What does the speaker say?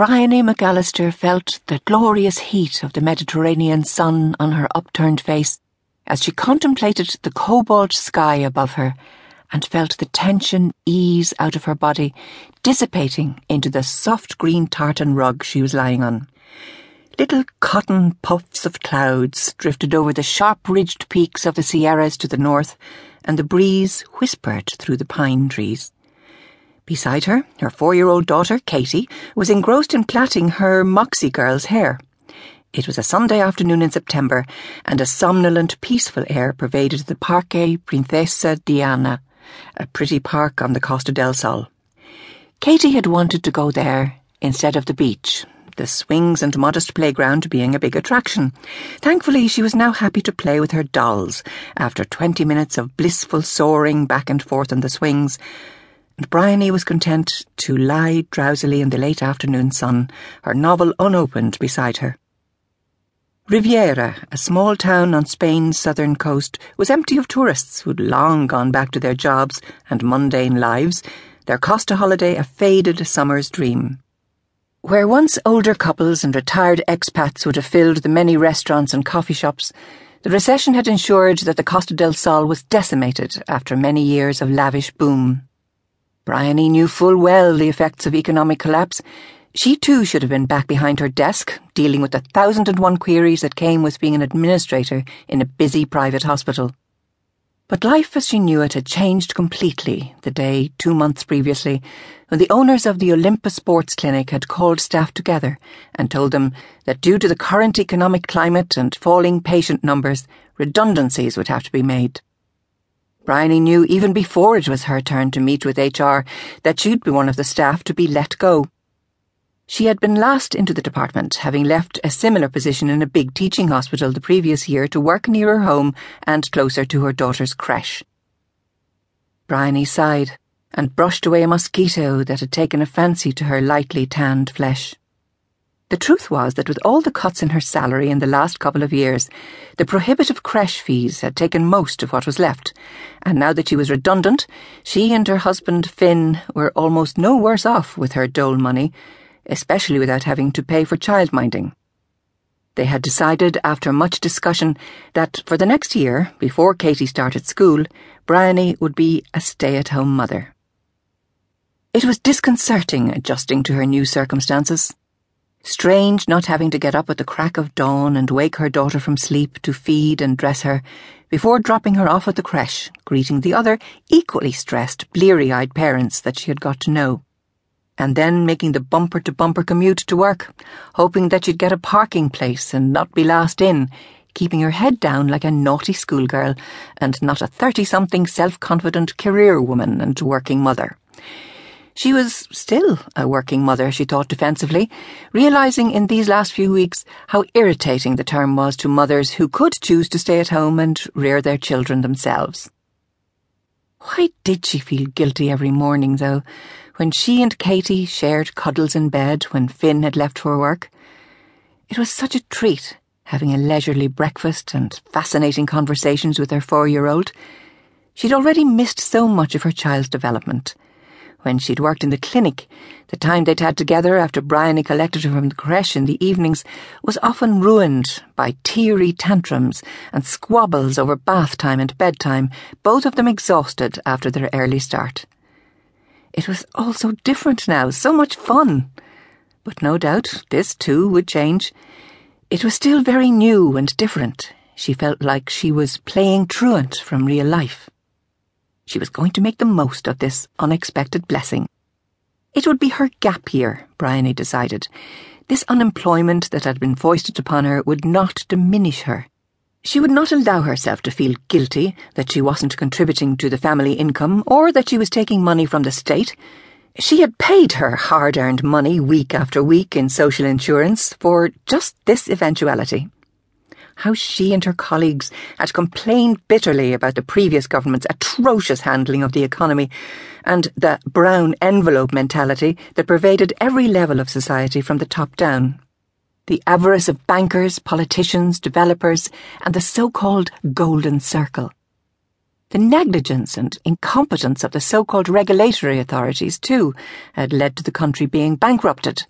Briony McAllister felt the glorious heat of the Mediterranean sun on her upturned face as she contemplated the cobalt sky above her and felt the tension ease out of her body, dissipating into the soft green tartan rug she was lying on. Little cotton puffs of clouds drifted over the sharp ridged peaks of the Sierras to the north, and the breeze whispered through the pine trees. Beside her, her four year old daughter, Katie, was engrossed in plaiting her Moxie girl's hair. It was a Sunday afternoon in September, and a somnolent, peaceful air pervaded the Parque Princesa Diana, a pretty park on the Costa del Sol. Katie had wanted to go there instead of the beach, the swings and modest playground being a big attraction. Thankfully, she was now happy to play with her dolls after twenty minutes of blissful soaring back and forth on the swings, and Briony was content to lie drowsily in the late afternoon sun, her novel unopened beside her. Riviera, a small town on Spain's southern coast, was empty of tourists who'd long gone back to their jobs and mundane lives, their Costa holiday a faded summer's dream. Where once older couples and retired expats would have filled the many restaurants and coffee shops, the recession had ensured that the Costa del Sol was decimated after many years of lavish boom. Briony knew full well the effects of economic collapse. She too should have been back behind her desk, dealing with the thousand and one queries that came with being an administrator in a busy private hospital. But life as she knew it had changed completely the day, two months previously, when the owners of the Olympus Sports Clinic had called staff together and told them that due to the current economic climate and falling patient numbers, redundancies would have to be made. Briony knew even before it was her turn to meet with HR that she'd be one of the staff to be let go. She had been last into the department, having left a similar position in a big teaching hospital the previous year to work near her home and closer to her daughter's creche. Briony sighed and brushed away a mosquito that had taken a fancy to her lightly tanned flesh. The truth was that with all the cuts in her salary in the last couple of years, the prohibitive creche fees had taken most of what was left, and now that she was redundant, she and her husband Finn were almost no worse off with her dole money especially without having to pay for childminding. They had decided, after much discussion, that for the next year, before Katie started school, Briony would be a stay at home mother. It was disconcerting adjusting to her new circumstances. Strange not having to get up at the crack of dawn and wake her daughter from sleep to feed and dress her before dropping her off at the creche, greeting the other, equally stressed, bleary eyed parents that she had got to know and then making the bumper to bumper commute to work, hoping that she'd get a parking place and not be last in, keeping her head down like a naughty schoolgirl and not a thirty something self confident career woman and working mother. She was still a working mother, she thought defensively, realizing in these last few weeks how irritating the term was to mothers who could choose to stay at home and rear their children themselves. Why did she feel guilty every morning, though, when she and Katie shared cuddles in bed when Finn had left for work? It was such a treat having a leisurely breakfast and fascinating conversations with her four year old. She'd already missed so much of her child's development when she'd worked in the clinic, the time they'd had together after Briony collected her from the creche in the evenings was often ruined by teary tantrums and squabbles over bath time and bedtime, both of them exhausted after their early start. It was all so different now, so much fun. But no doubt this too would change. It was still very new and different. She felt like she was playing truant from real life. She was going to make the most of this unexpected blessing. It would be her gap year, Briony decided. This unemployment that had been foisted upon her would not diminish her. She would not allow herself to feel guilty that she wasn't contributing to the family income or that she was taking money from the state. She had paid her hard earned money week after week in social insurance for just this eventuality how she and her colleagues had complained bitterly about the previous government's atrocious handling of the economy and the brown envelope mentality that pervaded every level of society from the top down. The avarice of bankers, politicians, developers, and the so called Golden Circle. The negligence and incompetence of the so called regulatory authorities, too, had led to the country being bankrupted